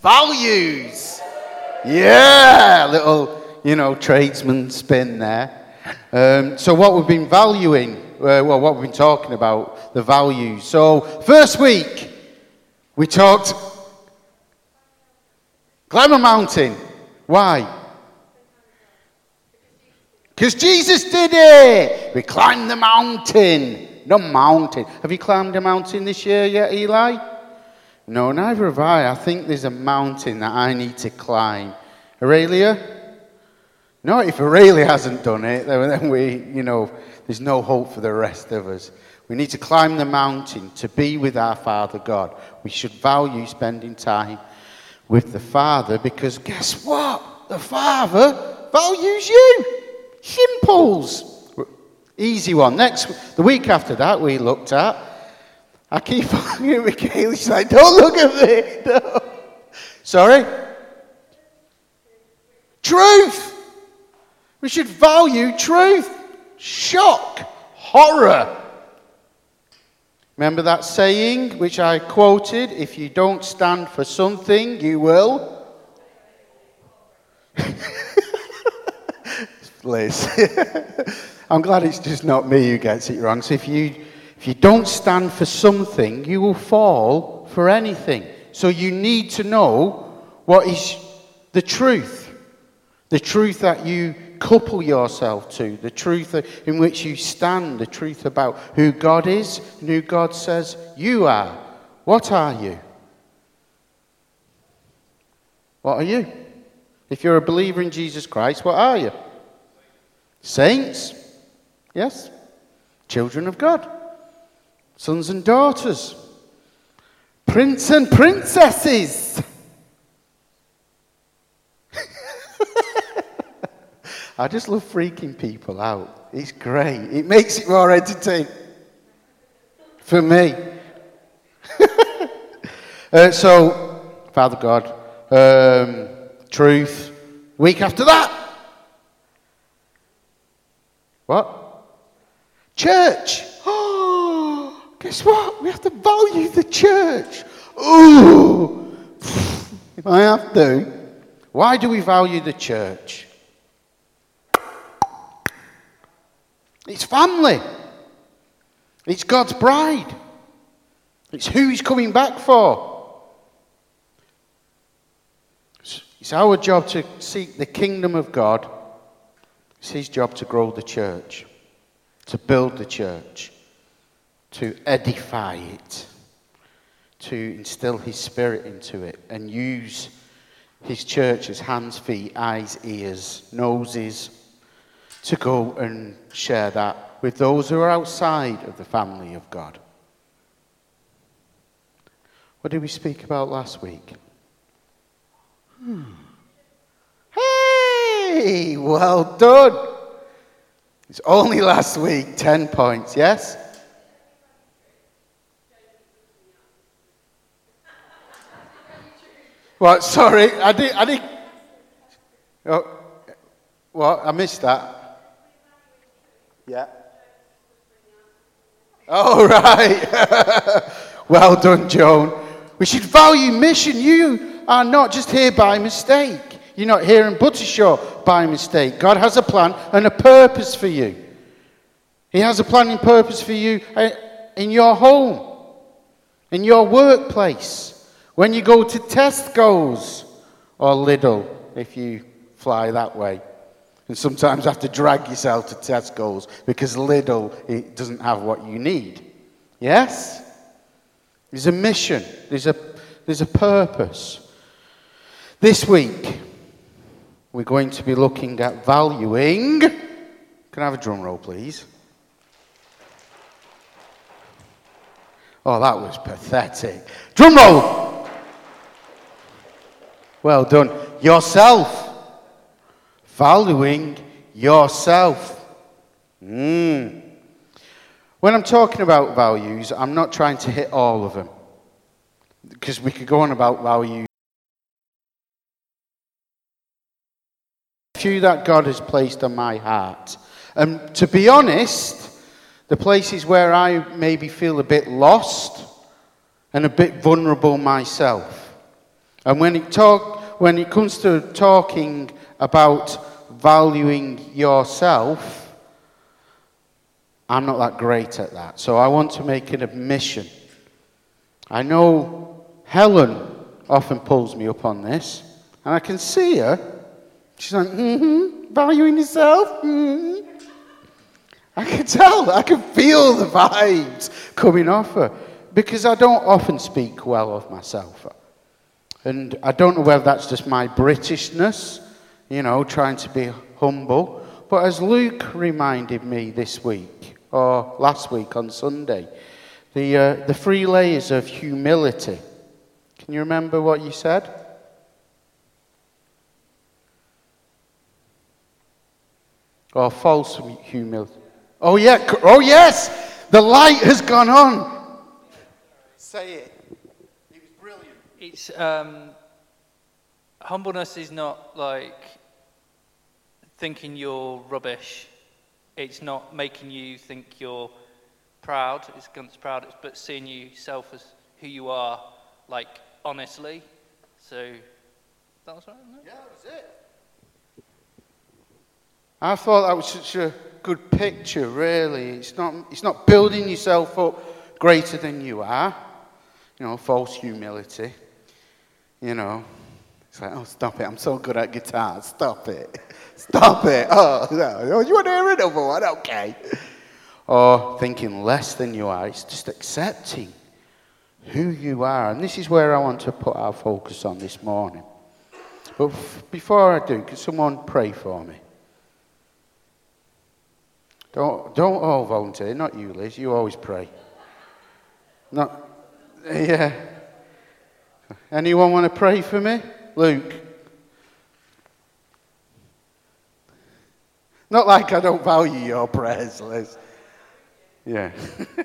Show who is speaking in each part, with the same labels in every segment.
Speaker 1: Values. Yeah, little, you know, tradesman spin there. Um, so, what we've been valuing, uh, well, what we've been talking about, the values. So, first week, we talked climb a mountain. Why? Because Jesus did it. We climbed the mountain. The mountain. Have you climbed a mountain this year yet, Eli? No, neither have I. I think there's a mountain that I need to climb. Aurelia? No, if Aurelia hasn't done it, then we, you know, there's no hope for the rest of us. We need to climb the mountain to be with our Father God. We should value spending time with the Father because guess what? The Father values you. Simples. Easy one. Next, the week after that, we looked at. I keep looking at Michaela. She's like, don't look at me. No. Sorry? Truth. We should value truth. Shock. Horror. Remember that saying which I quoted? If you don't stand for something, you will. Liz. I'm glad it's just not me who gets it wrong. So if you, if you don't stand for something, you will fall for anything. So you need to know what is the truth. The truth that you couple yourself to, the truth in which you stand, the truth about who God is and who God says you are. What are you? What are you? If you're a believer in Jesus Christ, what are you? Saints? Yes. Children of God. Sons and daughters. Prince and princesses. I just love freaking people out. It's great. It makes it more entertaining for me. uh, so, Father God, um, truth. Week after that, what? Church. Guess what? We have to value the church. Ooh, if I have to. Why do we value the church? It's family. It's God's bride. It's who He's coming back for. It's our job to seek the kingdom of God. It's His job to grow the church, to build the church, to edify it, to instill His Spirit into it, and use His church as hands, feet, eyes, ears, noses, to go and share that with those who are outside of the family of God. What did we speak about last week? Hmm. Hey, well done. It's only last week, 10 points, yes? What? Sorry, I did. I did. Oh, what? I missed that. Yeah. All right. well done, Joan. We should value mission. You are not just here by mistake. You're not here in Buttershaw by mistake. God has a plan and a purpose for you. He has a plan and purpose for you uh, in your home, in your workplace, when you go to Tesco's or Lidl, if you fly that way and sometimes have to drag yourself to Tesco's because Lidl it doesn't have what you need. Yes? There's a mission, there's a, there's a purpose. This week, we're going to be looking at valuing. Can I have a drum roll, please? Oh, that was pathetic. Drum roll! Well done. Yourself valuing yourself. Mm. When I'm talking about values, I'm not trying to hit all of them. Because we could go on about values. Few that God has placed on my heart. And to be honest, the places where I maybe feel a bit lost and a bit vulnerable myself And when it, talk, when it comes to talking about valuing yourself, I'm not that great at that. So I want to make an admission. I know Helen often pulls me up on this, and I can see her. She's like, mm-hmm, valuing yourself. Mm-hmm. I can tell, I can feel the vibes coming off her because I don't often speak well of myself. And I don't know whether that's just my Britishness, you know, trying to be humble. But as Luke reminded me this week, or last week on Sunday, the, uh, the three layers of humility. Can you remember what you said? Or false humility. Oh, yeah. Oh, yes. The light has gone on. Say it.
Speaker 2: It's um, humbleness is not like thinking you're rubbish. It's not making you think you're proud. It's against proud. It's but seeing yourself as who you are, like honestly. So that was right.
Speaker 1: Yeah, that was it. I thought that was such a good picture, really. It's not, it's not building yourself up greater than you are, you know, false humility. You know, it's like, oh, stop it. I'm so good at guitar. Stop it. Stop it. Oh, no. you want to hear another one? Okay. Or thinking less than you are. It's just accepting who you are. And this is where I want to put our focus on this morning. But before I do, can someone pray for me? Don't, don't all volunteer, not you, Liz. You always pray. Not, yeah. Anyone want to pray for me? Luke. Not like I don't value your prayers, Liz. Yeah. The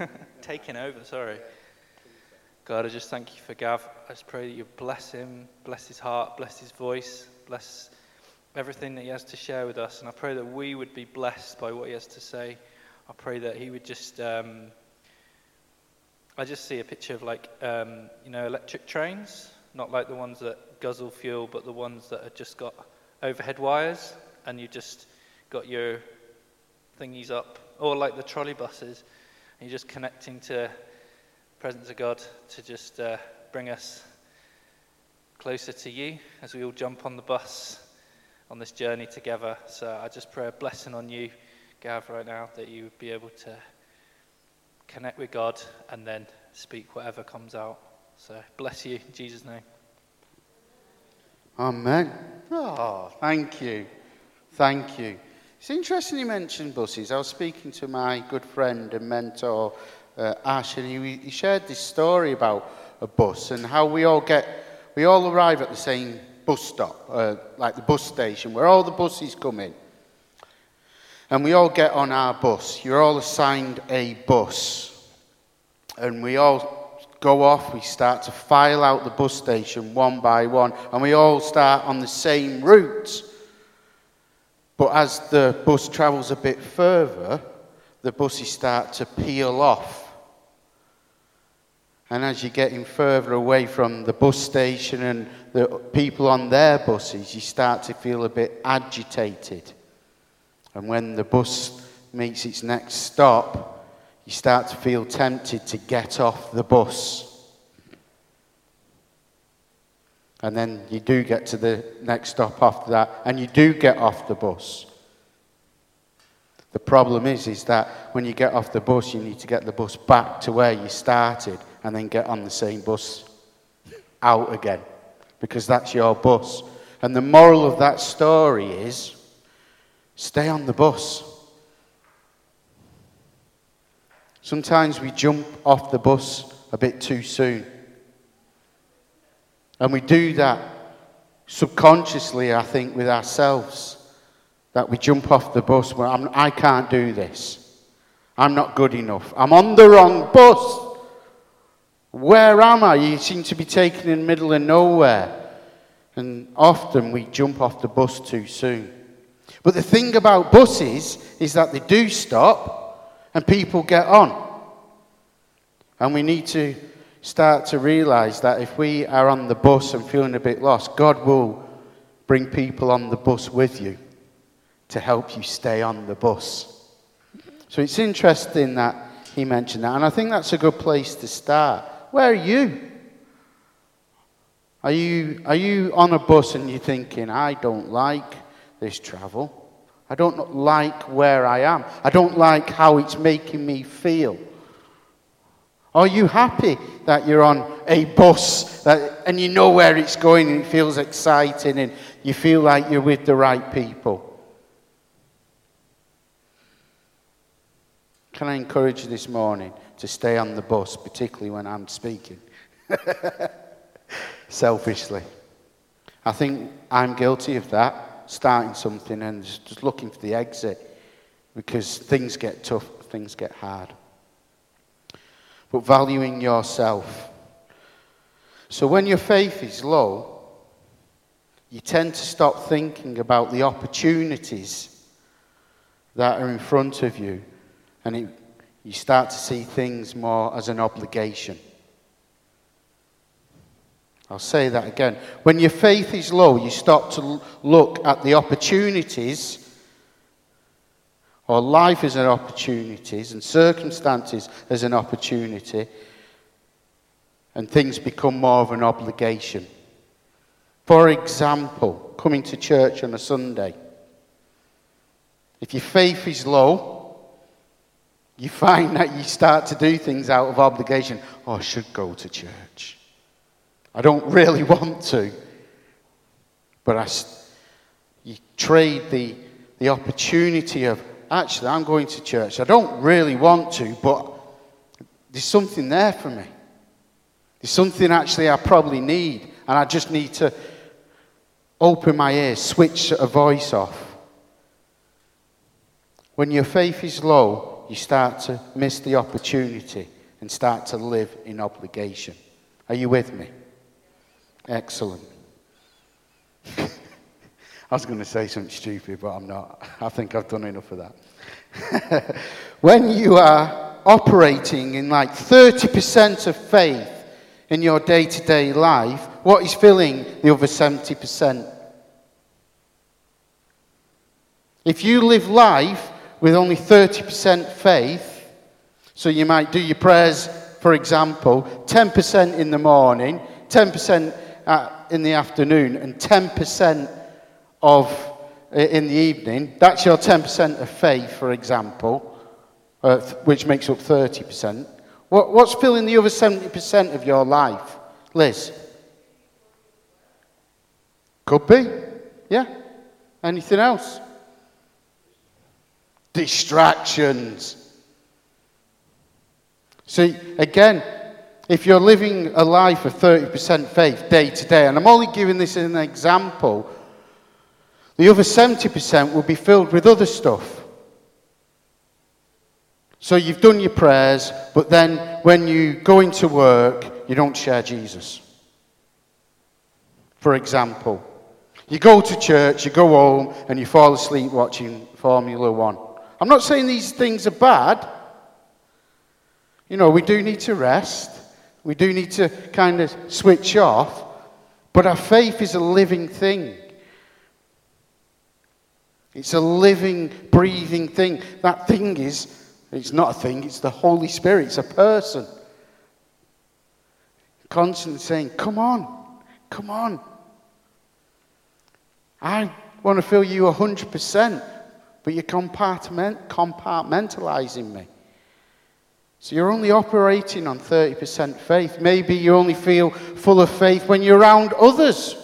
Speaker 1: mic.
Speaker 2: Taking over, sorry. God, I just thank you for Gav. I just pray that you bless him, bless his heart, bless his voice, bless everything that he has to share with us. And I pray that we would be blessed by what he has to say. I pray that he would just. Um, I just see a picture of like, um, you know, electric trains, not like the ones that guzzle fuel, but the ones that have just got overhead wires, and you just got your thingies up, or like the trolley buses, and you're just connecting to presence of God to just uh, bring us closer to you as we all jump on the bus on this journey together. So I just pray a blessing on you, Gav, right now, that you would be able to connect with God and then speak whatever comes out. So bless you in Jesus' name.
Speaker 1: Amen. Oh, thank you. Thank you. It's interesting you mentioned buses. I was speaking to my good friend and mentor uh, Ash, and he, he shared this story about a bus and how we all get, we all arrive at the same bus stop, uh, like the bus station, where all the buses come in. And we all get on our bus. You're all assigned a bus. And we all go off, we start to file out the bus station one by one, and we all start on the same route. But as the bus travels a bit further, the buses start to peel off and as you're getting further away from the bus station and the people on their buses, you start to feel a bit agitated. And when the bus meets its next stop, you start to feel tempted to get off the bus. And then you do get to the next stop after that, and you do get off the bus. The problem is, is that when you get off the bus, you need to get the bus back to where you started and then get on the same bus out again because that's your bus. And the moral of that story is stay on the bus. Sometimes we jump off the bus a bit too soon. And we do that subconsciously, I think, with ourselves. That we jump off the bus where I can't do this. I'm not good enough. I'm on the wrong bus. Where am I? You seem to be taken in the middle of nowhere. And often we jump off the bus too soon. But the thing about buses is that they do stop and people get on. And we need to start to realize that if we are on the bus and feeling a bit lost, God will bring people on the bus with you to help you stay on the bus. So it's interesting that he mentioned that. And I think that's a good place to start. Where are you? Are you, are you on a bus and you're thinking, I don't like this travel? I don't like where I am. I don't like how it's making me feel. Are you happy that you're on a bus that, and you know where it's going and it feels exciting and you feel like you're with the right people? Can I encourage you this morning to stay on the bus, particularly when I'm speaking? Selfishly. I think I'm guilty of that starting something and just looking for the exit because things get tough, things get hard. But valuing yourself. So when your faith is low, you tend to stop thinking about the opportunities that are in front of you and it, you start to see things more as an obligation. I'll say that again. When your faith is low, you stop to look at the opportunities, or life as an opportunities, and circumstances as an opportunity, and things become more of an obligation. For example, coming to church on a Sunday. If your faith is low, you find that you start to do things out of obligation. Oh, I should go to church. I don't really want to. But I, you trade the, the opportunity of, actually, I'm going to church. I don't really want to, but there's something there for me. There's something actually I probably need, and I just need to open my ears, switch a voice off. When your faith is low, you start to miss the opportunity and start to live in obligation. Are you with me? Excellent. I was going to say something stupid, but I'm not. I think I've done enough of that. when you are operating in like 30% of faith in your day to day life, what is filling the other 70%? If you live life with only 30% faith, so you might do your prayers, for example, 10% in the morning, 10% at, in the afternoon and 10% of in the evening, that's your 10% of faith, for example, uh, which makes up 30%. What, what's filling the other 70% of your life? Liz? Could be. Yeah. Anything else? Distractions. See, again, if you're living a life of 30% faith day to day, and I'm only giving this as an example, the other 70% will be filled with other stuff. So you've done your prayers, but then when you go into work, you don't share Jesus. For example, you go to church, you go home, and you fall asleep watching Formula One. I'm not saying these things are bad. You know, we do need to rest. We do need to kind of switch off, but our faith is a living thing. It's a living, breathing thing. That thing is, it's not a thing, it's the Holy Spirit, it's a person. Constantly saying, Come on, come on. I want to feel you 100%, but you're compartment, compartmentalizing me. So you're only operating on 30% faith. Maybe you only feel full of faith when you're around others,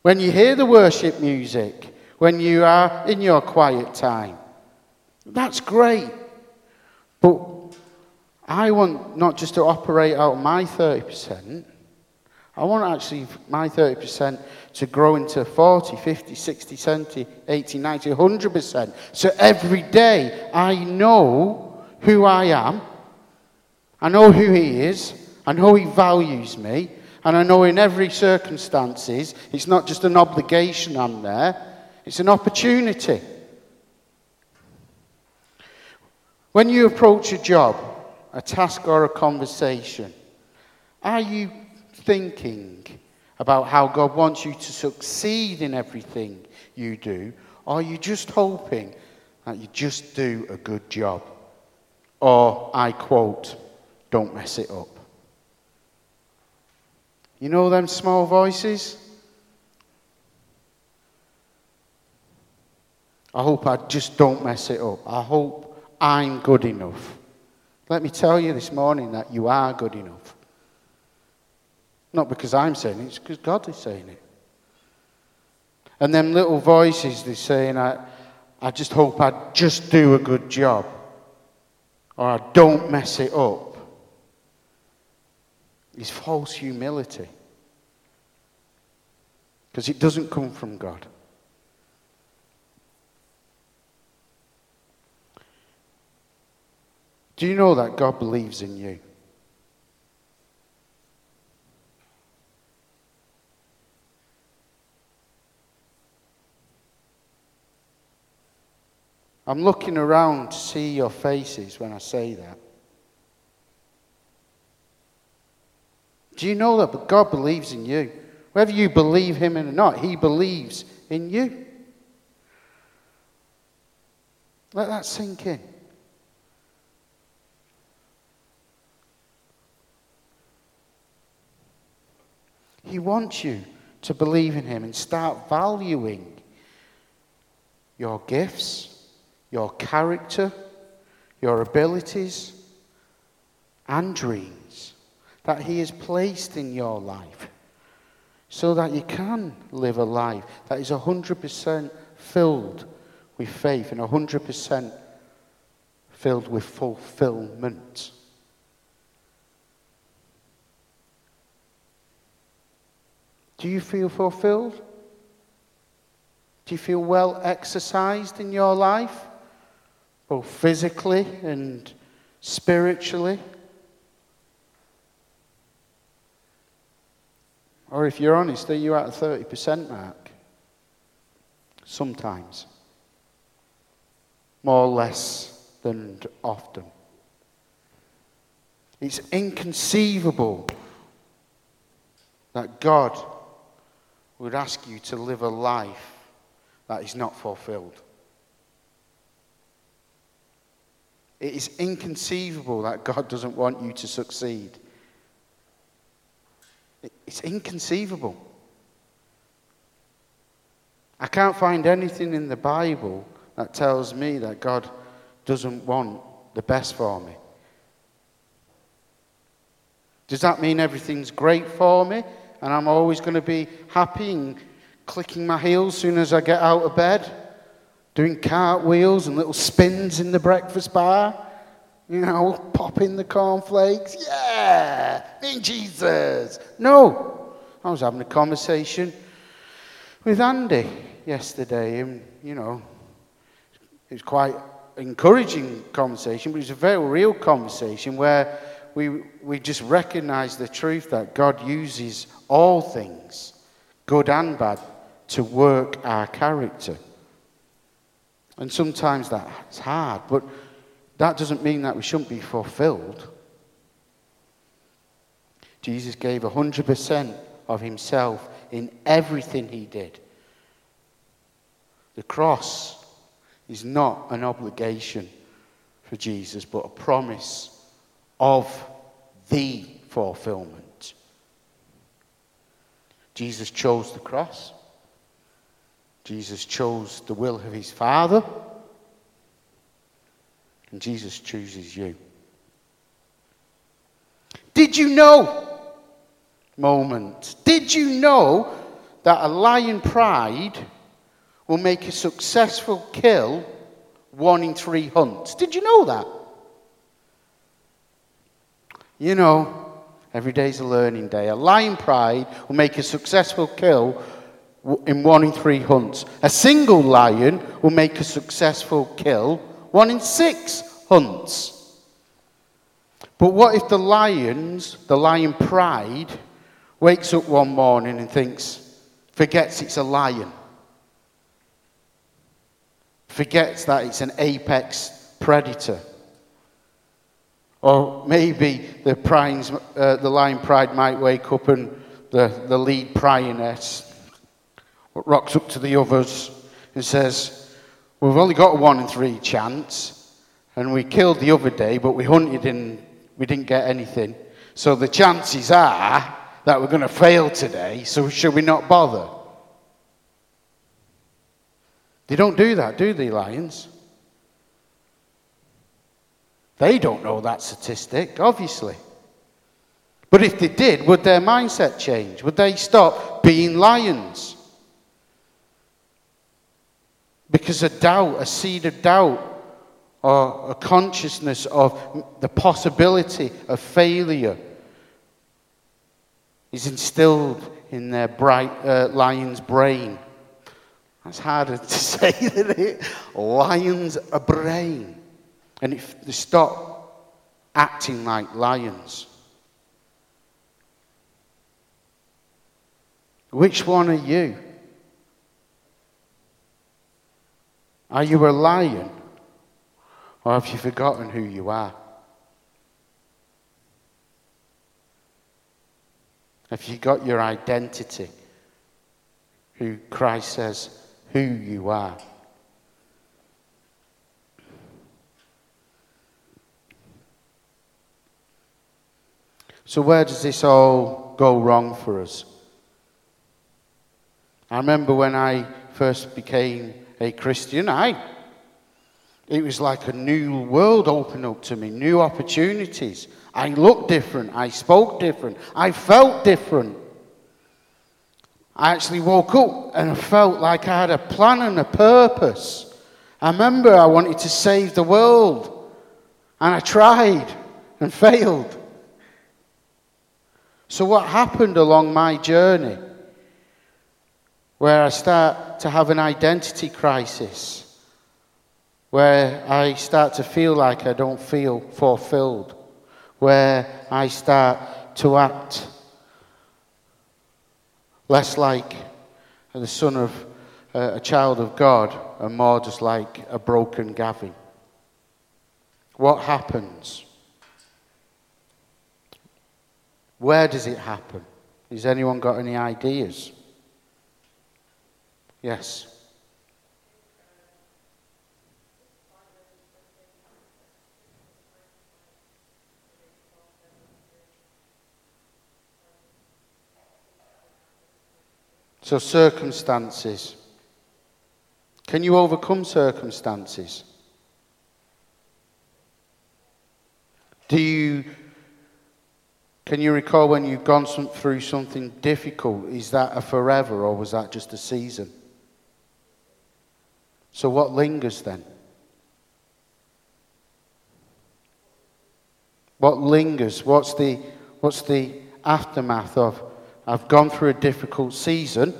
Speaker 1: when you hear the worship music, when you are in your quiet time. That's great. But I want not just to operate out my 30%, I want actually my 30% to grow into 40, 50, 60, 70, 80, 90, 100%. So every day I know who I am I know who He is. I know He values me. And I know in every circumstances, it's not just an obligation I'm there, it's an opportunity. When you approach a job, a task or a conversation, are you thinking about how God wants you to succeed in everything you do, or are you just hoping that you just do a good job? Or, I quote, don't mess it up. You know them small voices? I hope I just don't mess it up. I hope I'm good enough. Let me tell you this morning that you are good enough. Not because I'm saying it, it's because God is saying it. And them little voices, they're saying, I, I just hope I just do a good job. Or I don't mess it up. Is false humility. Because it doesn't come from God. Do you know that God believes in you? I'm looking around to see your faces when I say that. Do you know that God believes in you? Whether you believe Him or not, He believes in you. Let that sink in. He wants you to believe in Him and start valuing your gifts, your character, your abilities, and dreams that He has placed in your life so that you can live a life that is 100% filled with faith and 100% filled with fulfillment. Do you feel fulfilled? Do you feel well exercised in your life, both physically and spiritually? Or if you're honest, are you at a 30% mark? Sometimes. More or less than often. It's inconceivable that God would ask you to live a life that is not fulfilled. It is inconceivable that God doesn't want you to succeed. It's inconceivable. I can't find anything in the Bible that tells me that God doesn't want the best for me. Does that mean everything's great for me? and I'm always going to be happy and clicking my heels as soon as I get out of bed, doing cartwheels and little spins in the breakfast bar, you know, popping the cornflakes. Yeah, in Jesus. No, I was having a conversation with Andy yesterday, and you know, it was quite encouraging conversation, but it was a very real conversation where we, we just recognize the truth that God uses all things, good and bad, to work our character. And sometimes that's hard, but that doesn't mean that we shouldn't be fulfilled. Jesus gave 100% of himself in everything he did. The cross is not an obligation for Jesus, but a promise of the fulfillment. Jesus chose the cross. Jesus chose the will of his Father. And Jesus chooses you. Did you know? Moment. Did you know that a lion pride will make a successful kill one in three hunts? Did you know that? You know, every day's a learning day. A lion pride will make a successful kill in one in three hunts. A single lion will make a successful kill one in six hunts. But what if the lions, the lion pride, wakes up one morning and thinks, forgets it's a lion, forgets that it's an apex predator? Or maybe the, primes, uh, the lion pride might wake up and the, the lead prioness rocks up to the others and says, We've only got one in three chance, and we killed the other day, but we hunted and we didn't get anything. So the chances are that we're going to fail today, so should we not bother? They don't do that, do they, lions? They don't know that statistic, obviously. But if they did, would their mindset change? Would they stop being lions? Because a doubt, a seed of doubt, or a consciousness of the possibility of failure is instilled in their bright uh, lion's brain. That's harder to say than it. Lion's a brain. And if they stop acting like lions. Which one are you? Are you a lion? Or have you forgotten who you are? Have you got your identity? Who Christ says who you are? So, where does this all go wrong for us? I remember when I first became a Christian, I it was like a new world opened up to me, new opportunities. I looked different, I spoke different, I felt different. I actually woke up and I felt like I had a plan and a purpose. I remember I wanted to save the world, and I tried and failed. So, what happened along my journey where I start to have an identity crisis? where I start to feel like I don't feel fulfilled, where I start to act less like the son of uh, a child of God and more just like a broken Gavin. What happens? Where does it happen? Has anyone got any ideas? Yes. So, circumstances. Can you overcome circumstances? Do you, can you recall when you've gone some, through something difficult? Is that a forever or was that just a season? So, what lingers then? What lingers? What's the, what's the aftermath of I've gone through a difficult season.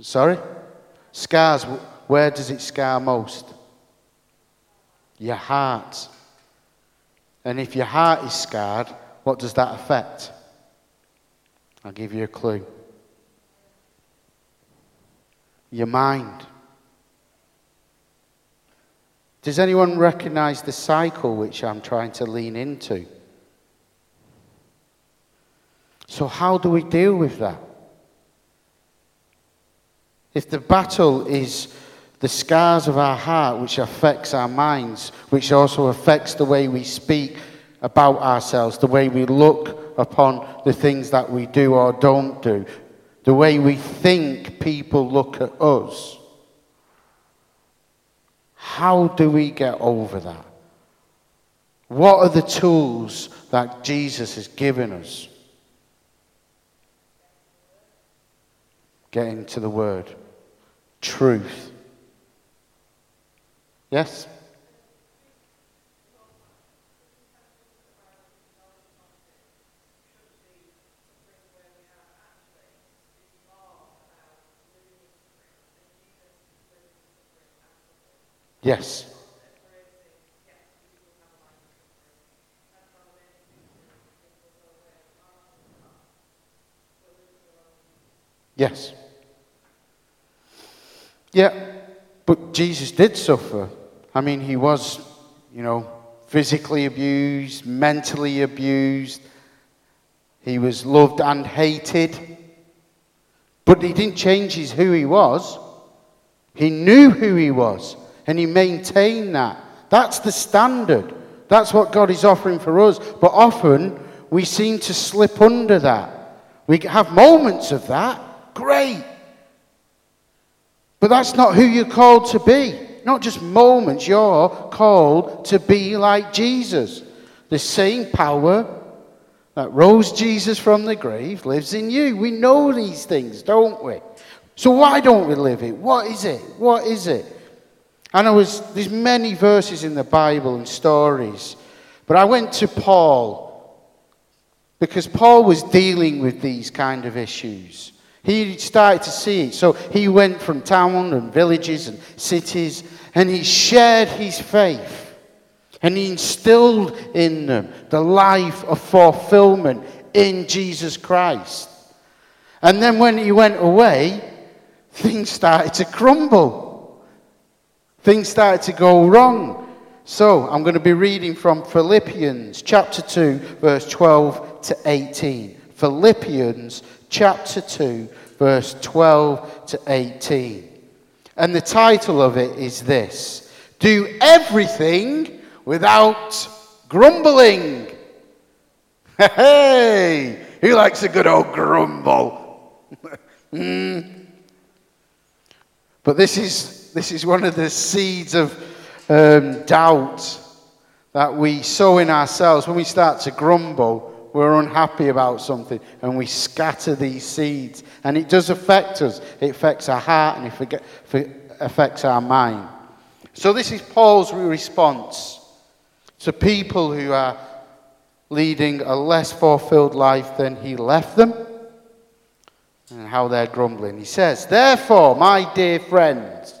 Speaker 1: Sorry? Scars, where does it scar most? Your heart. And if your heart is scarred, what does that affect? I'll give you a clue. Your mind. Does anyone recognize the cycle which I'm trying to lean into? So, how do we deal with that? If the battle is the scars of our heart, which affects our minds, which also affects the way we speak about ourselves, the way we look upon the things that we do or don't do, the way we think people look at us, how do we get over that? What are the tools that Jesus has given us? Get into the Word. Truth. Yes? Yes. Yes. Yeah, but Jesus did suffer. I mean, he was, you know, physically abused, mentally abused. He was loved and hated. But he didn't change his who he was. He knew who he was and he maintained that. That's the standard. That's what God is offering for us. But often we seem to slip under that. We have moments of that. Great. But that's not who you're called to be. Not just moments. You're called to be like Jesus. The same power that rose Jesus from the grave lives in you. We know these things, don't we? So why don't we live it? What is it? What is it? And there was there's many verses in the Bible and stories, but I went to Paul because Paul was dealing with these kind of issues. He started to see it. So he went from town and villages and cities and he shared his faith. And he instilled in them the life of fulfillment in Jesus Christ. And then when he went away, things started to crumble. Things started to go wrong. So I'm going to be reading from Philippians chapter 2, verse 12 to 18. Philippians chapter 2, verse 12 to 18. And the title of it is this Do everything without grumbling. Hey, who likes a good old grumble? mm. But this is, this is one of the seeds of um, doubt that we sow in ourselves. When we start to grumble, we're unhappy about something and we scatter these seeds. And it does affect us. It affects our heart and it affects our mind. So, this is Paul's response to people who are leading a less fulfilled life than he left them and how they're grumbling. He says, Therefore, my dear friends,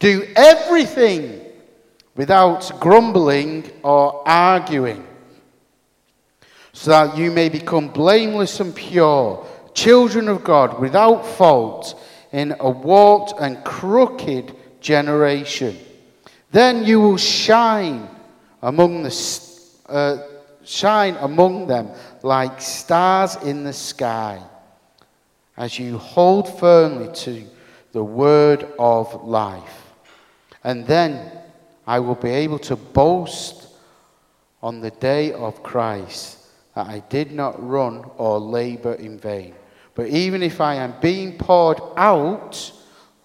Speaker 1: Do everything without grumbling or arguing, so that you may become blameless and pure, children of God, without fault, in a warped and crooked generation then you will shine among the uh, shine among them like stars in the sky as you hold firmly to the word of life. And then I will be able to boast on the day of Christ that I did not run or labor in vain. But even if I am being poured out,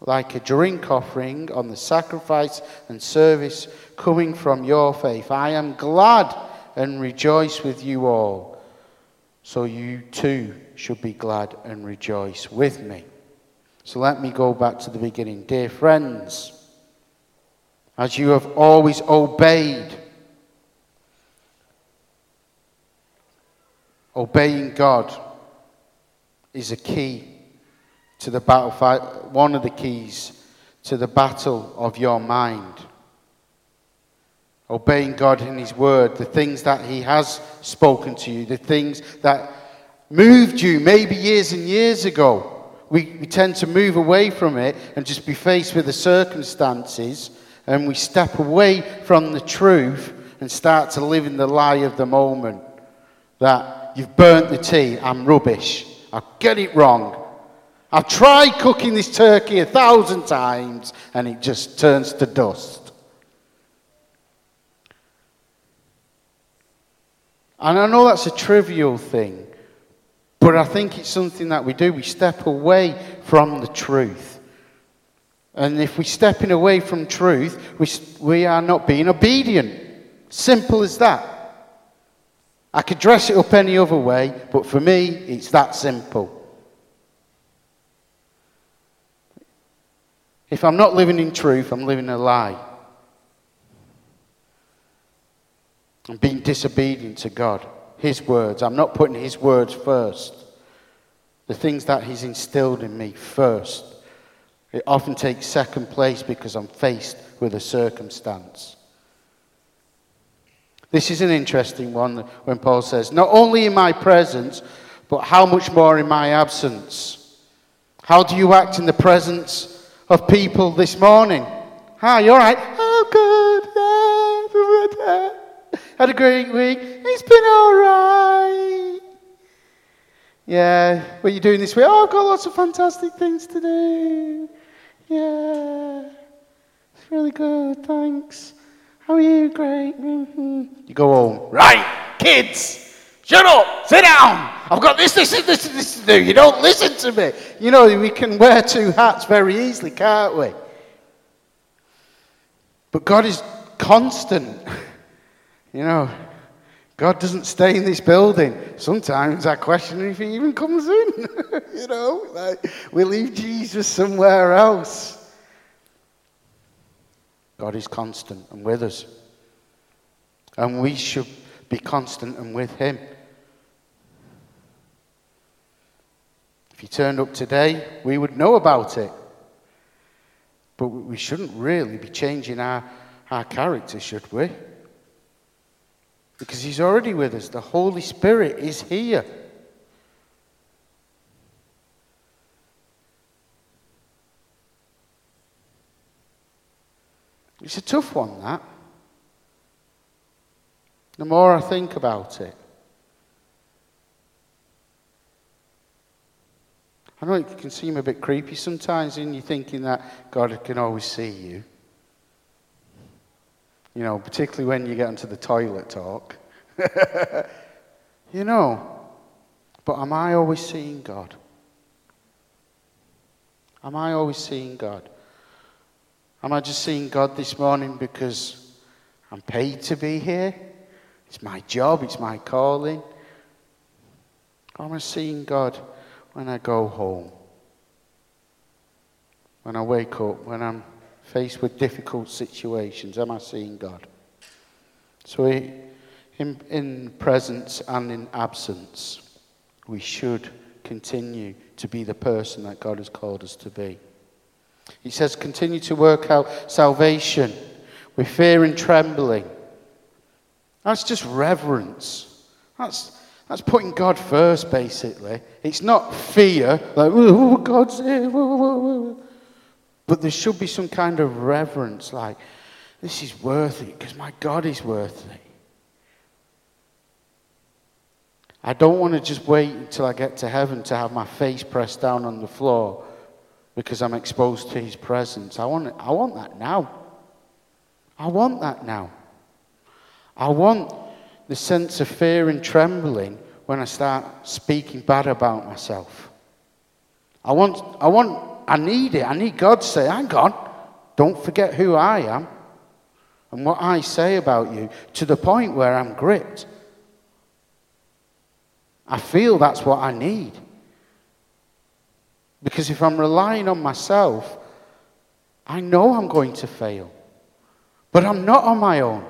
Speaker 1: like a drink offering on the sacrifice and service coming from your faith. I am glad and rejoice with you all. So you too should be glad and rejoice with me. So let me go back to the beginning. Dear friends, as you have always obeyed, obeying God is a key to the battle fight, one of the keys to the battle of your mind. Obeying God in His Word, the things that He has spoken to you, the things that moved you maybe years and years ago. We, we tend to move away from it and just be faced with the circumstances, and we step away from the truth and start to live in the lie of the moment that you've burnt the tea, I'm rubbish, I get it wrong, I've tried cooking this turkey a thousand times and it just turns to dust. And I know that's a trivial thing, but I think it's something that we do. We step away from the truth. And if we're stepping away from truth, we, we are not being obedient. Simple as that. I could dress it up any other way, but for me, it's that simple. If I'm not living in truth, I'm living a lie. I'm being disobedient to God, His words. I'm not putting His words first. The things that He's instilled in me first. It often takes second place because I'm faced with a circumstance. This is an interesting one when Paul says, Not only in my presence, but how much more in my absence? How do you act in the presence of people this morning? Hi, you all right? Oh, good. Had a great week. It's been all right. Yeah. What are you doing this week? Oh, I've got lots of fantastic things to do. Yeah. It's really good. Thanks. How are you? Great. Mm-hmm. You go home. Right, kids. Shut up. Sit down. I've got this, this, this, this, this to do. You don't listen to me. You know, we can wear two hats very easily, can't we? But God is constant. You know, God doesn't stay in this building. Sometimes I question if he even comes in. you know, like we leave Jesus somewhere else. God is constant and with us. And we should be constant and with him. If he turned up today, we would know about it. But we shouldn't really be changing our, our character, should we? Because He's already with us. The Holy Spirit is here. It's a tough one, that. The more I think about it, I know it can seem a bit creepy sometimes in you thinking that God can always see you. You know, particularly when you get into the toilet talk. you know, but am I always seeing God? Am I always seeing God? Am I just seeing God this morning because I'm paid to be here? It's my job, it's my calling. Or am I seeing God when I go home? When I wake up, when I'm faced with difficult situations? Am I seeing God? So, in, in presence and in absence, we should continue to be the person that God has called us to be. He says, continue to work out salvation with fear and trembling. That's just reverence. That's, that's putting God first, basically. It's not fear, like, oh, God's here. But there should be some kind of reverence, like, this is worthy because my God is worthy. I don't want to just wait until I get to heaven to have my face pressed down on the floor because I'm exposed to his presence. I want, I want that now. I want that now. I want the sense of fear and trembling when I start speaking bad about myself. I want, I want I need it. I need God to say, hang on, don't forget who I am and what I say about you to the point where I'm gripped. I feel that's what I need. Because if I'm relying on myself, I know I'm going to fail. But I'm not on my own.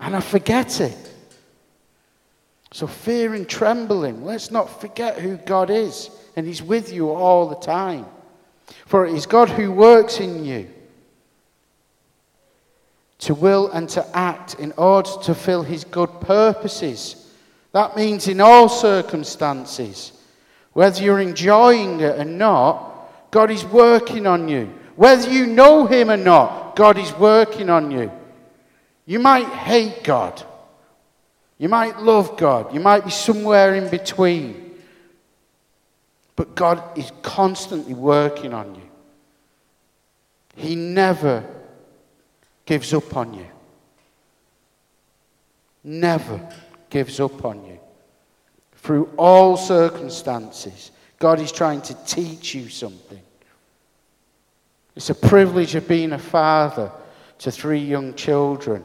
Speaker 1: And I forget it. So, fear and trembling, let's not forget who God is and He's with you all the time. For it is God who works in you to will and to act in order to fulfill His good purposes. That means in all circumstances, whether you're enjoying it or not, God is working on you. Whether you know Him or not, God is working on you. You might hate God. You might love God. You might be somewhere in between. But God is constantly working on you. He never gives up on you. Never gives up on you. Through all circumstances, God is trying to teach you something. It's a privilege of being a father to three young children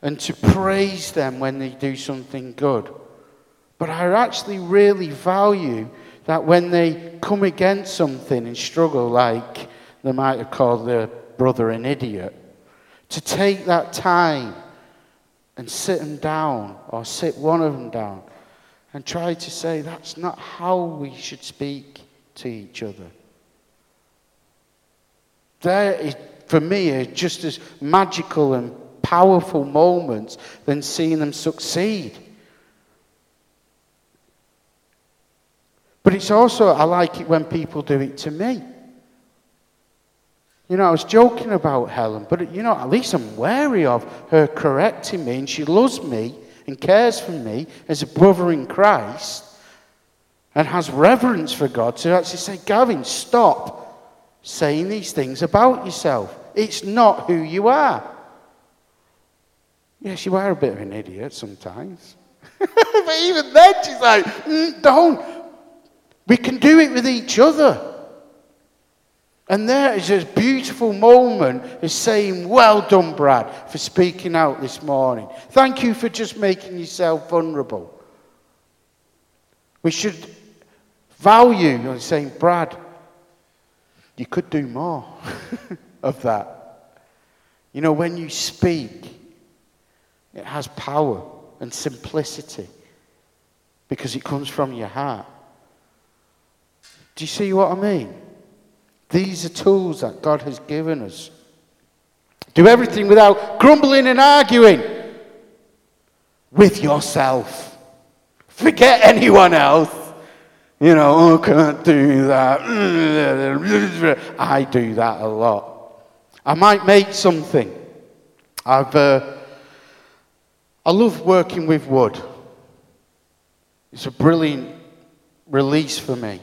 Speaker 1: and to praise them when they do something good. But I actually really value that when they come against something and struggle, like they might have called their brother an idiot, to take that time and sit them down or sit one of them down and try to say that's not how we should speak to each other. There is, for me, are just as magical and powerful moments than seeing them succeed. But it's also, I like it when people do it to me. You know, I was joking about Helen, but you know, at least I'm wary of her correcting me, and she loves me and cares for me as a brother in Christ and has reverence for God to actually say, Gavin, stop saying these things about yourself. It's not who you are. Yes, you are a bit of an idiot sometimes. but even then, she's like, mm, don't. We can do it with each other. And there is a beautiful moment of saying, Well done, Brad, for speaking out this morning. Thank you for just making yourself vulnerable. We should value and saying, Brad, you could do more of that. You know, when you speak, it has power and simplicity because it comes from your heart. Do you see what I mean? These are tools that God has given us. Do everything without grumbling and arguing with yourself. Forget anyone else. You know, oh, I can't do that. I do that a lot. I might make something. I've, uh, I love working with wood. It's a brilliant release for me.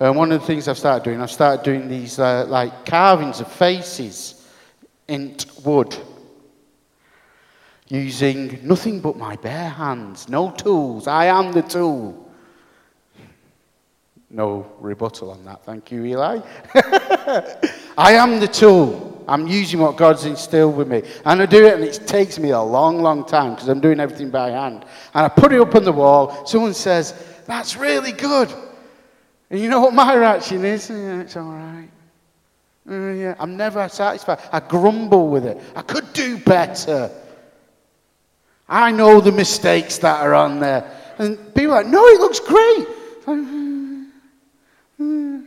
Speaker 1: And one of the things I've started doing, I've started doing these uh, like carvings of faces in wood using nothing but my bare hands, no tools. I am the tool. No rebuttal on that, thank you, Eli. I am the tool. I'm using what God's instilled with me. And I do it, and it takes me a long, long time because I'm doing everything by hand. And I put it up on the wall. Someone says, That's really good. And you know what my reaction is? Yeah, it's all right. Uh, yeah, I'm never satisfied. I grumble with it. I could do better. I know the mistakes that are on there. And people are like, no, it looks great. Hmm, hmm.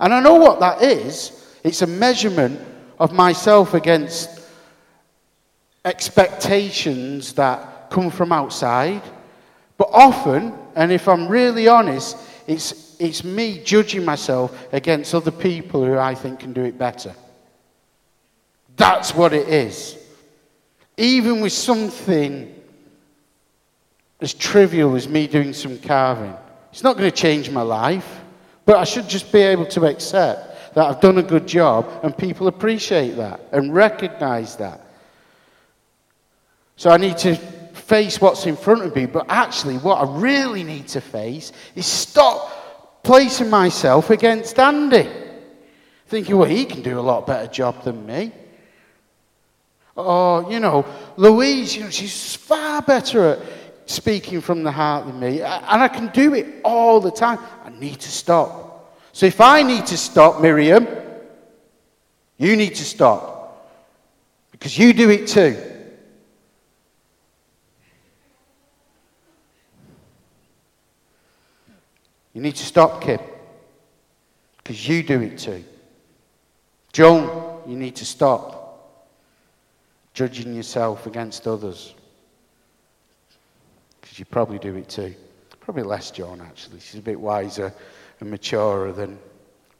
Speaker 1: And I know what that is. It's a measurement of myself against expectations that come from outside. But often, and if I'm really honest, it's, it's me judging myself against other people who I think can do it better. That's what it is. Even with something as trivial as me doing some carving, it's not going to change my life, but I should just be able to accept that I've done a good job and people appreciate that and recognize that. So I need to face what's in front of me, but actually, what I really need to face is stop placing myself against Andy. Thinking, well, he can do a lot better job than me. Or, you know, Louise, you know, she's far better at speaking from the heart than me. And I can do it all the time. I need to stop. So if I need to stop, Miriam, you need to stop. Because you do it too. You need to stop, Kip, because you do it too. Joan, you need to stop judging yourself against others because you probably do it too. Probably less Joan, actually. She's a bit wiser and maturer than,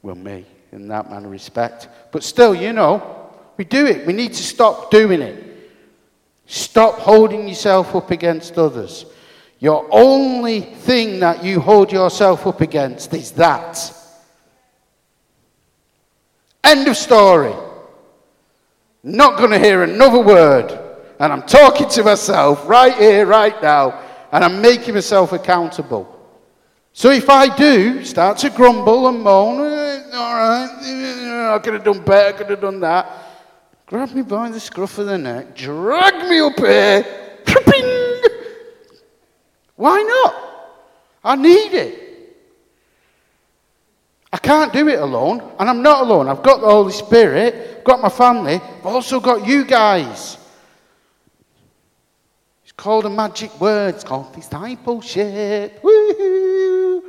Speaker 1: well, me in that manner of respect. But still, you know, we do it. We need to stop doing it. Stop holding yourself up against others. Your only thing that you hold yourself up against is that. End of story. Not going to hear another word. And I'm talking to myself right here, right now, and I'm making myself accountable. So if I do start to grumble and moan, eh, all right, I could have done better, I could have done that, grab me by the scruff of the neck, drag me up here, why not? I need it. I can't do it alone, and I'm not alone. I've got the Holy Spirit, I've got my family, I've also got you guys. It's called a magic word. It's called discipleship. Woo-hoo.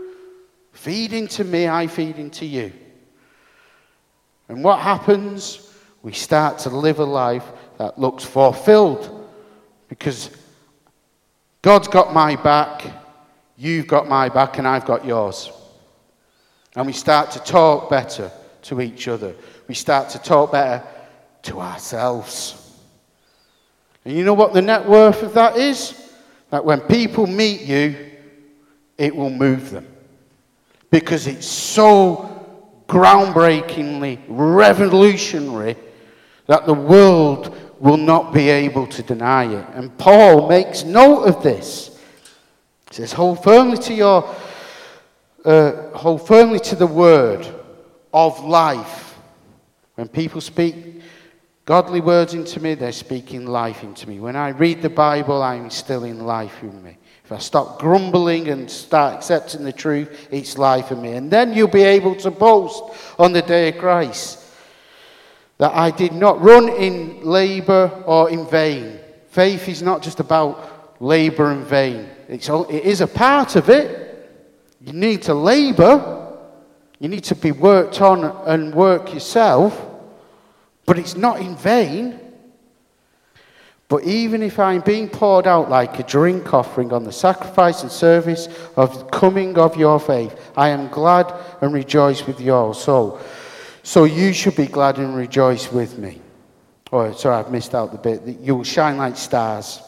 Speaker 1: Feed into me, I feed into you. And what happens? We start to live a life that looks fulfilled because God's got my back, you've got my back, and I've got yours. And we start to talk better to each other. We start to talk better to ourselves. And you know what the net worth of that is? That when people meet you, it will move them. Because it's so groundbreakingly revolutionary that the world will not be able to deny it. And Paul makes note of this. He says, Hold firmly to your uh, hold firmly to the word of life. When people speak godly words into me, they're speaking life into me. When I read the Bible, I'm instilling life in me. If I stop grumbling and start accepting the truth, it's life in me. And then you'll be able to boast on the day of Christ that I did not run in labor or in vain. Faith is not just about labor and vain, it's all, it is a part of it. You need to labor, you need to be worked on and work yourself, but it's not in vain. But even if I'm being poured out like a drink offering on the sacrifice and service of the coming of your faith, I am glad and rejoice with your soul. So you should be glad and rejoice with me. Oh, sorry, I've missed out the bit. That you will shine like stars.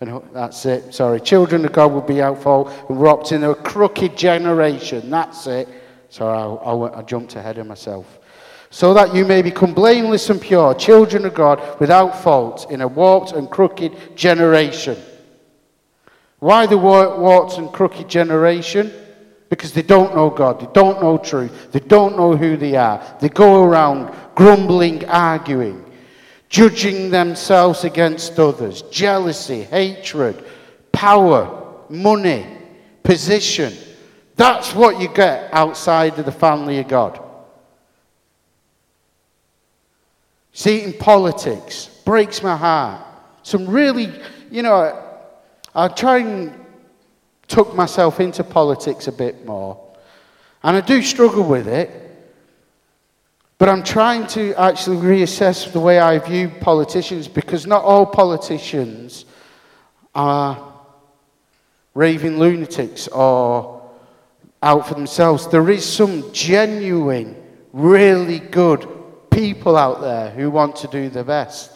Speaker 1: And that's it. Sorry. Children of God will be for and rocked in a crooked generation. That's it. Sorry, I, I, I jumped ahead of myself so that you may become blameless and pure, children of God, without fault, in a warped and crooked generation. Why the warped and crooked generation? Because they don't know God, they don't know truth, they don't know who they are. They go around grumbling, arguing, judging themselves against others, jealousy, hatred, power, money, position. That's what you get outside of the family of God. See, in politics, breaks my heart. Some really, you know, I try and tuck myself into politics a bit more. And I do struggle with it. But I'm trying to actually reassess the way I view politicians because not all politicians are raving lunatics or out for themselves. There is some genuine, really good people out there who want to do their best.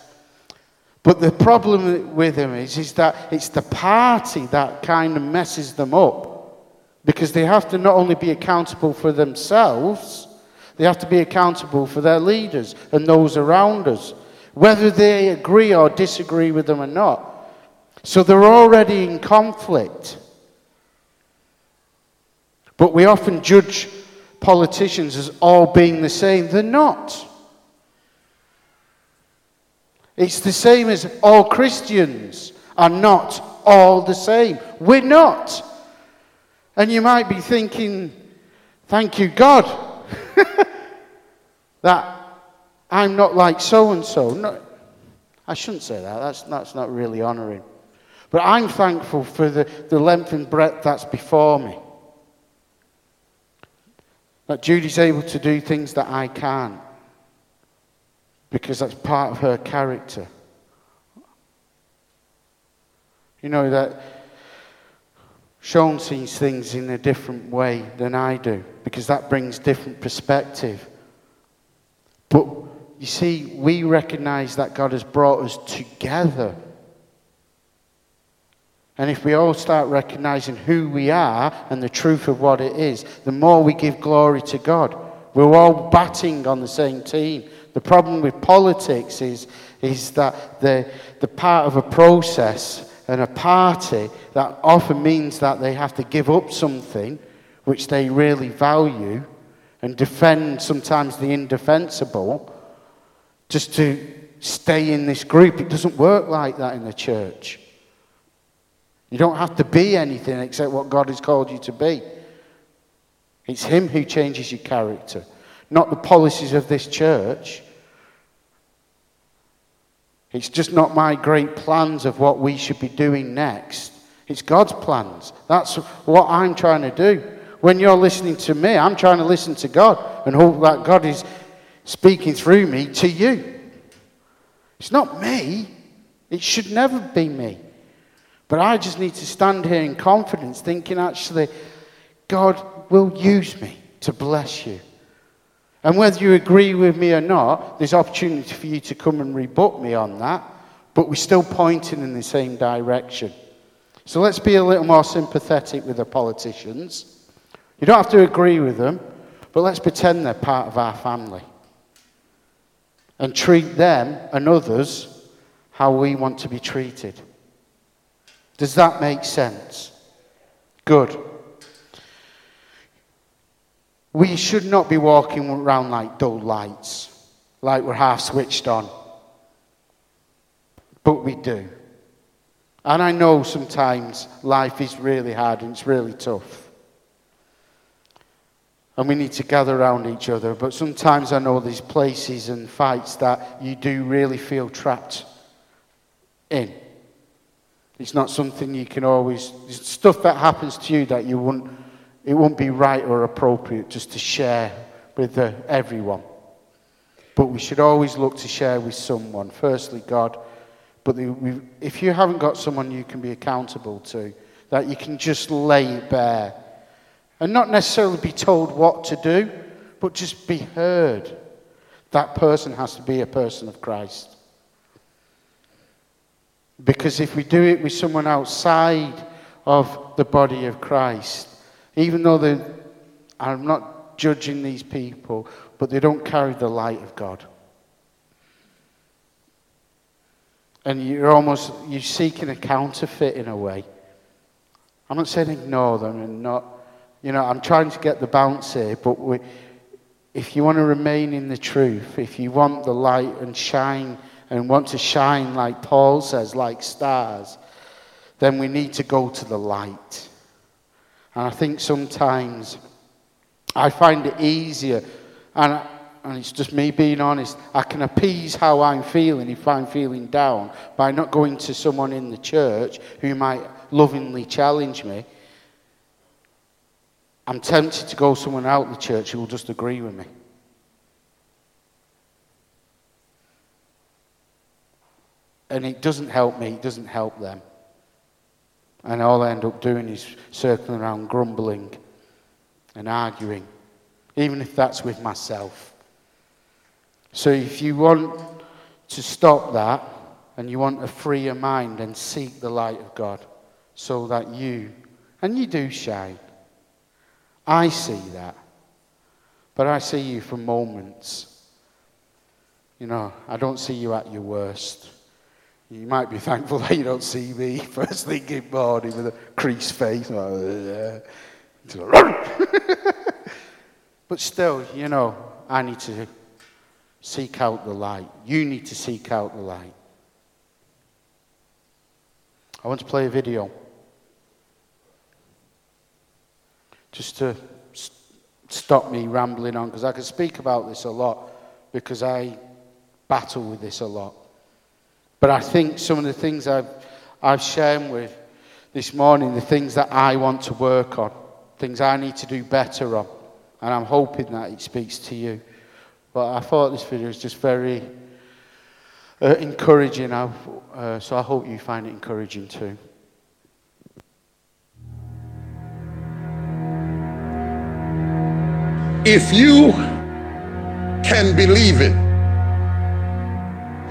Speaker 1: But the problem with them is, is that it's the party that kind of messes them up. Because they have to not only be accountable for themselves, they have to be accountable for their leaders and those around us, whether they agree or disagree with them or not. So they're already in conflict. But we often judge politicians as all being the same. They're not. It's the same as all Christians are not all the same. We're not. And you might be thinking, thank you, God, that I'm not like so and so. I shouldn't say that. That's, that's not really honoring. But I'm thankful for the, the length and breadth that's before me. That Judy's able to do things that I can't because that's part of her character. You know that Sean sees things in a different way than I do because that brings different perspective. But you see, we recognize that God has brought us together. And if we all start recognizing who we are and the truth of what it is, the more we give glory to God. We're all batting on the same team. The problem with politics is, is that the, the part of a process and a party that often means that they have to give up something which they really value and defend sometimes the indefensible just to stay in this group. It doesn't work like that in the church. You don't have to be anything except what God has called you to be. It's Him who changes your character, not the policies of this church. It's just not my great plans of what we should be doing next. It's God's plans. That's what I'm trying to do. When you're listening to me, I'm trying to listen to God and hope that God is speaking through me to you. It's not me. It should never be me. But I just need to stand here in confidence, thinking actually, God will use me to bless you. And whether you agree with me or not, there's opportunity for you to come and rebut me on that, but we're still pointing in the same direction. So let's be a little more sympathetic with the politicians. You don't have to agree with them, but let's pretend they're part of our family. And treat them and others how we want to be treated. Does that make sense? Good. We should not be walking around like dull lights, like we're half switched on. But we do. And I know sometimes life is really hard and it's really tough. And we need to gather around each other. But sometimes I know there's places and fights that you do really feel trapped in. It's not something you can always, stuff that happens to you that you wouldn't, it won't be right or appropriate just to share with uh, everyone. But we should always look to share with someone. Firstly, God, but the, if you haven't got someone you can be accountable to, that you can just lay bare and not necessarily be told what to do, but just be heard. That person has to be a person of Christ. Because if we do it with someone outside of the body of Christ, even though they, I'm not judging these people, but they don't carry the light of God. and you're almost you're seeking a counterfeit in a way. I'm not saying ignore them and not, you know, I'm trying to get the bounce here, but we, if you want to remain in the truth, if you want the light and shine and want to shine like Paul says, like stars, then we need to go to the light. And I think sometimes I find it easier, and and it's just me being honest, I can appease how I'm feeling if I'm feeling down by not going to someone in the church who might lovingly challenge me. I'm tempted to go someone out the church who will just agree with me. And it doesn't help me, it doesn't help them. And all I end up doing is circling around grumbling and arguing, even if that's with myself. So if you want to stop that and you want a freer mind, then seek the light of God so that you, and you do shine. I see that. But I see you for moments. You know, I don't see you at your worst. You might be thankful that you don't see me first thing in morning with a creased face. but still, you know, I need to Seek out the light. You need to seek out the light. I want to play a video. Just to stop me rambling on, because I could speak about this a lot, because I battle with this a lot. But I think some of the things I've, I've shared with this morning, the things that I want to work on, things I need to do better on, and I'm hoping that it speaks to you. But I thought this video was just very uh, encouraging, uh, so I hope you find it encouraging too.
Speaker 3: If you can believe it,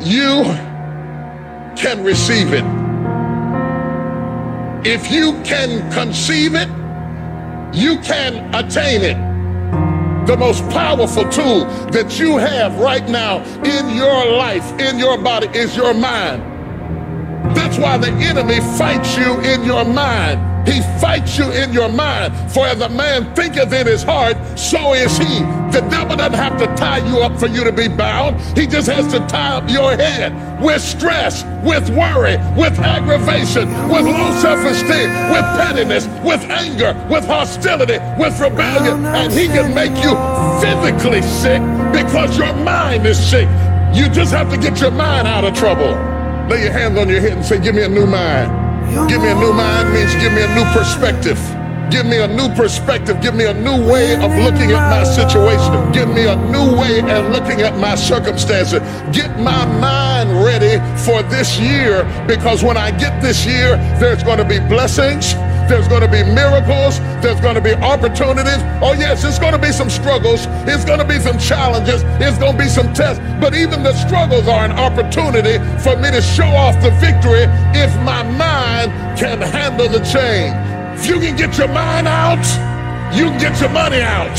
Speaker 3: you can receive it. If you can conceive it, you can attain it the most powerful tool that you have right now in your life, in your body, is your mind. That's why the enemy fights you in your mind. He fights you in your mind. For as a man thinketh in his heart, so is he. The devil doesn't have to tie you up for you to be bound. He just has to tie up your head with stress, with worry, with aggravation, with low self-esteem, with pettiness, with anger, with hostility, with rebellion. And he can make you physically sick because your mind is sick. You just have to get your mind out of trouble. Lay your hands on your head and say, Give me a new mind. Give me a new mind means give me a new perspective. Give me a new perspective. Give me a new way of looking at my situation. Give me a new way of looking at my circumstances. Get my mind ready for this year because when I get this year, there's going to be blessings. There's going to be miracles. There's going to be opportunities. Oh, yes, it's going to be some struggles. It's going to be some challenges. It's going to be some tests. But even the struggles are an opportunity for me to show off the victory if my mind can handle the change. If you can get your mind out, you can get your money out.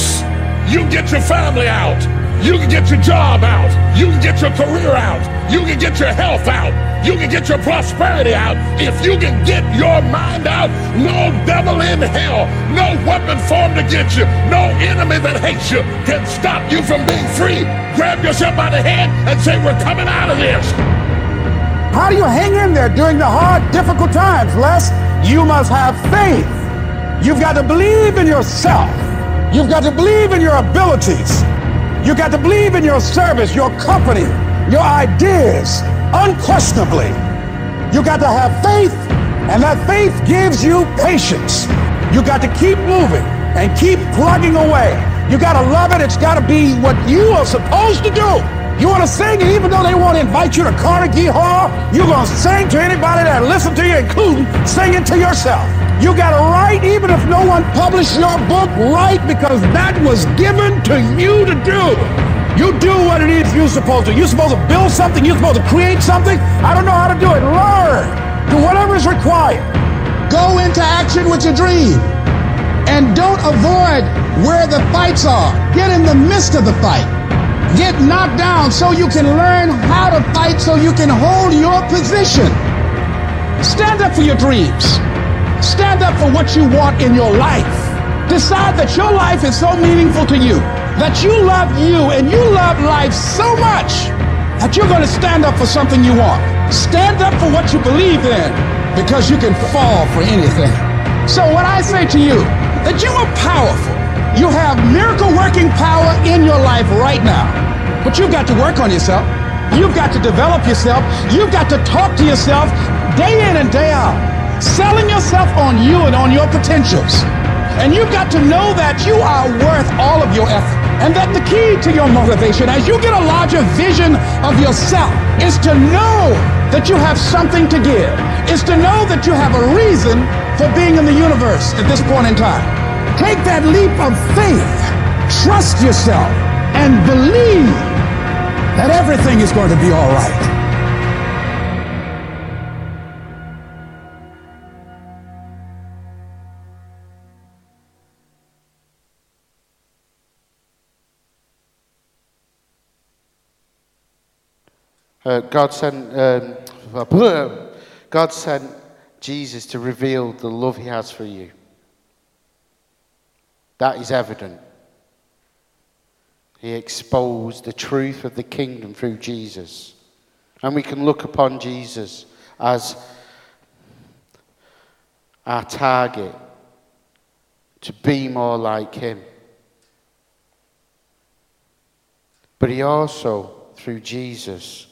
Speaker 3: You can get your family out. You can get your job out. You can get your career out. You can get your health out. You can get your prosperity out. If you can get your mind out, no devil in hell, no weapon formed against you, no enemy that hates you can stop you from being free. Grab yourself by the hand and say, We're coming out of this.
Speaker 4: How do you hang in there during the hard, difficult times, Les? You must have faith. You've got to believe in yourself. You've got to believe in your abilities. You got to believe in your service, your company, your ideas, unquestionably. You got to have faith, and that faith gives you patience. You got to keep moving and keep plugging away. You got to love it. It's got to be what you are supposed to do. You want to sing, and even though they want to invite you to Carnegie Hall, you're going to sing to anybody that listen to you, including singing to yourself. You got to write, even if no one published your book, write because that was given to you to do. You do what it is you're supposed to. You're supposed to build something. You're supposed to create something. I don't know how to do it. Learn. Do whatever is required. Go into action with your dream. And don't avoid where the fights are. Get in the midst of the fight. Get knocked down so you can learn how to fight so you can hold your position. Stand up for your dreams. Stand up for what you want in your life. Decide that your life is so meaningful to you, that you love you and you love life so much that you're going to stand up for something you want. Stand up for what you believe in because you can fall for anything. So what I say to you, that you are powerful. You have miracle working power in your life right now. But you've got to work on yourself. You've got to develop yourself. You've got to talk to yourself day in and day out selling yourself on you and on your potentials. And you've got to know that you are worth all of your effort. And that the key to your motivation, as you get a larger vision of yourself, is to know that you have something to give, is to know that you have a reason for being in the universe at this point in time. Take that leap of faith, trust yourself, and believe that everything is going to be all right.
Speaker 1: Uh, God sent um, God sent Jesus to reveal the love He has for you. That is evident. He exposed the truth of the kingdom through Jesus. And we can look upon Jesus as our target to be more like Him. But He also, through Jesus,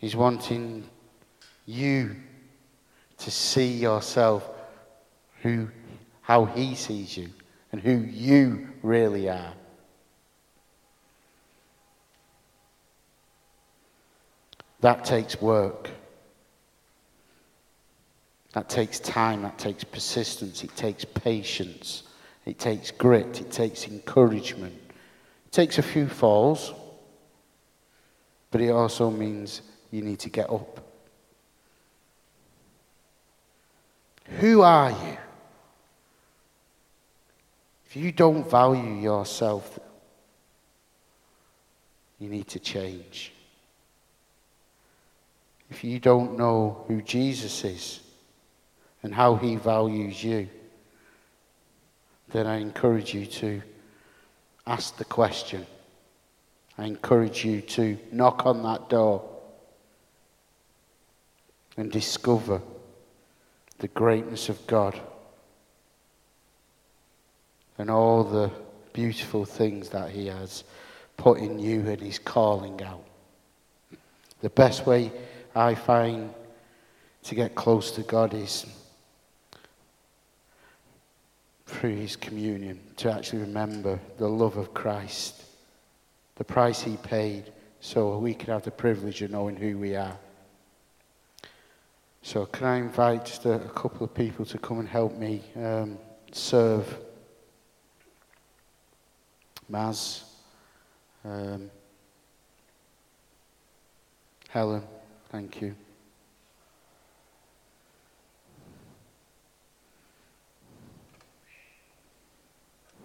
Speaker 1: is wanting you to see yourself who, how He sees you and who you really are. That takes work. That takes time. That takes persistence. It takes patience. It takes grit. It takes encouragement. It takes a few falls. But it also means you need to get up. Who are you? If you don't value yourself, you need to change. If you don't know who Jesus is and how he values you, then I encourage you to ask the question. I encourage you to knock on that door and discover the greatness of God and all the beautiful things that He has put in you and He's calling out. The best way I find to get close to God is through his communion, to actually remember the love of Christ, the price he paid, so we can have the privilege of knowing who we are. So, can I invite just a, a couple of people to come and help me um, serve? Maz, um, Helen, thank you.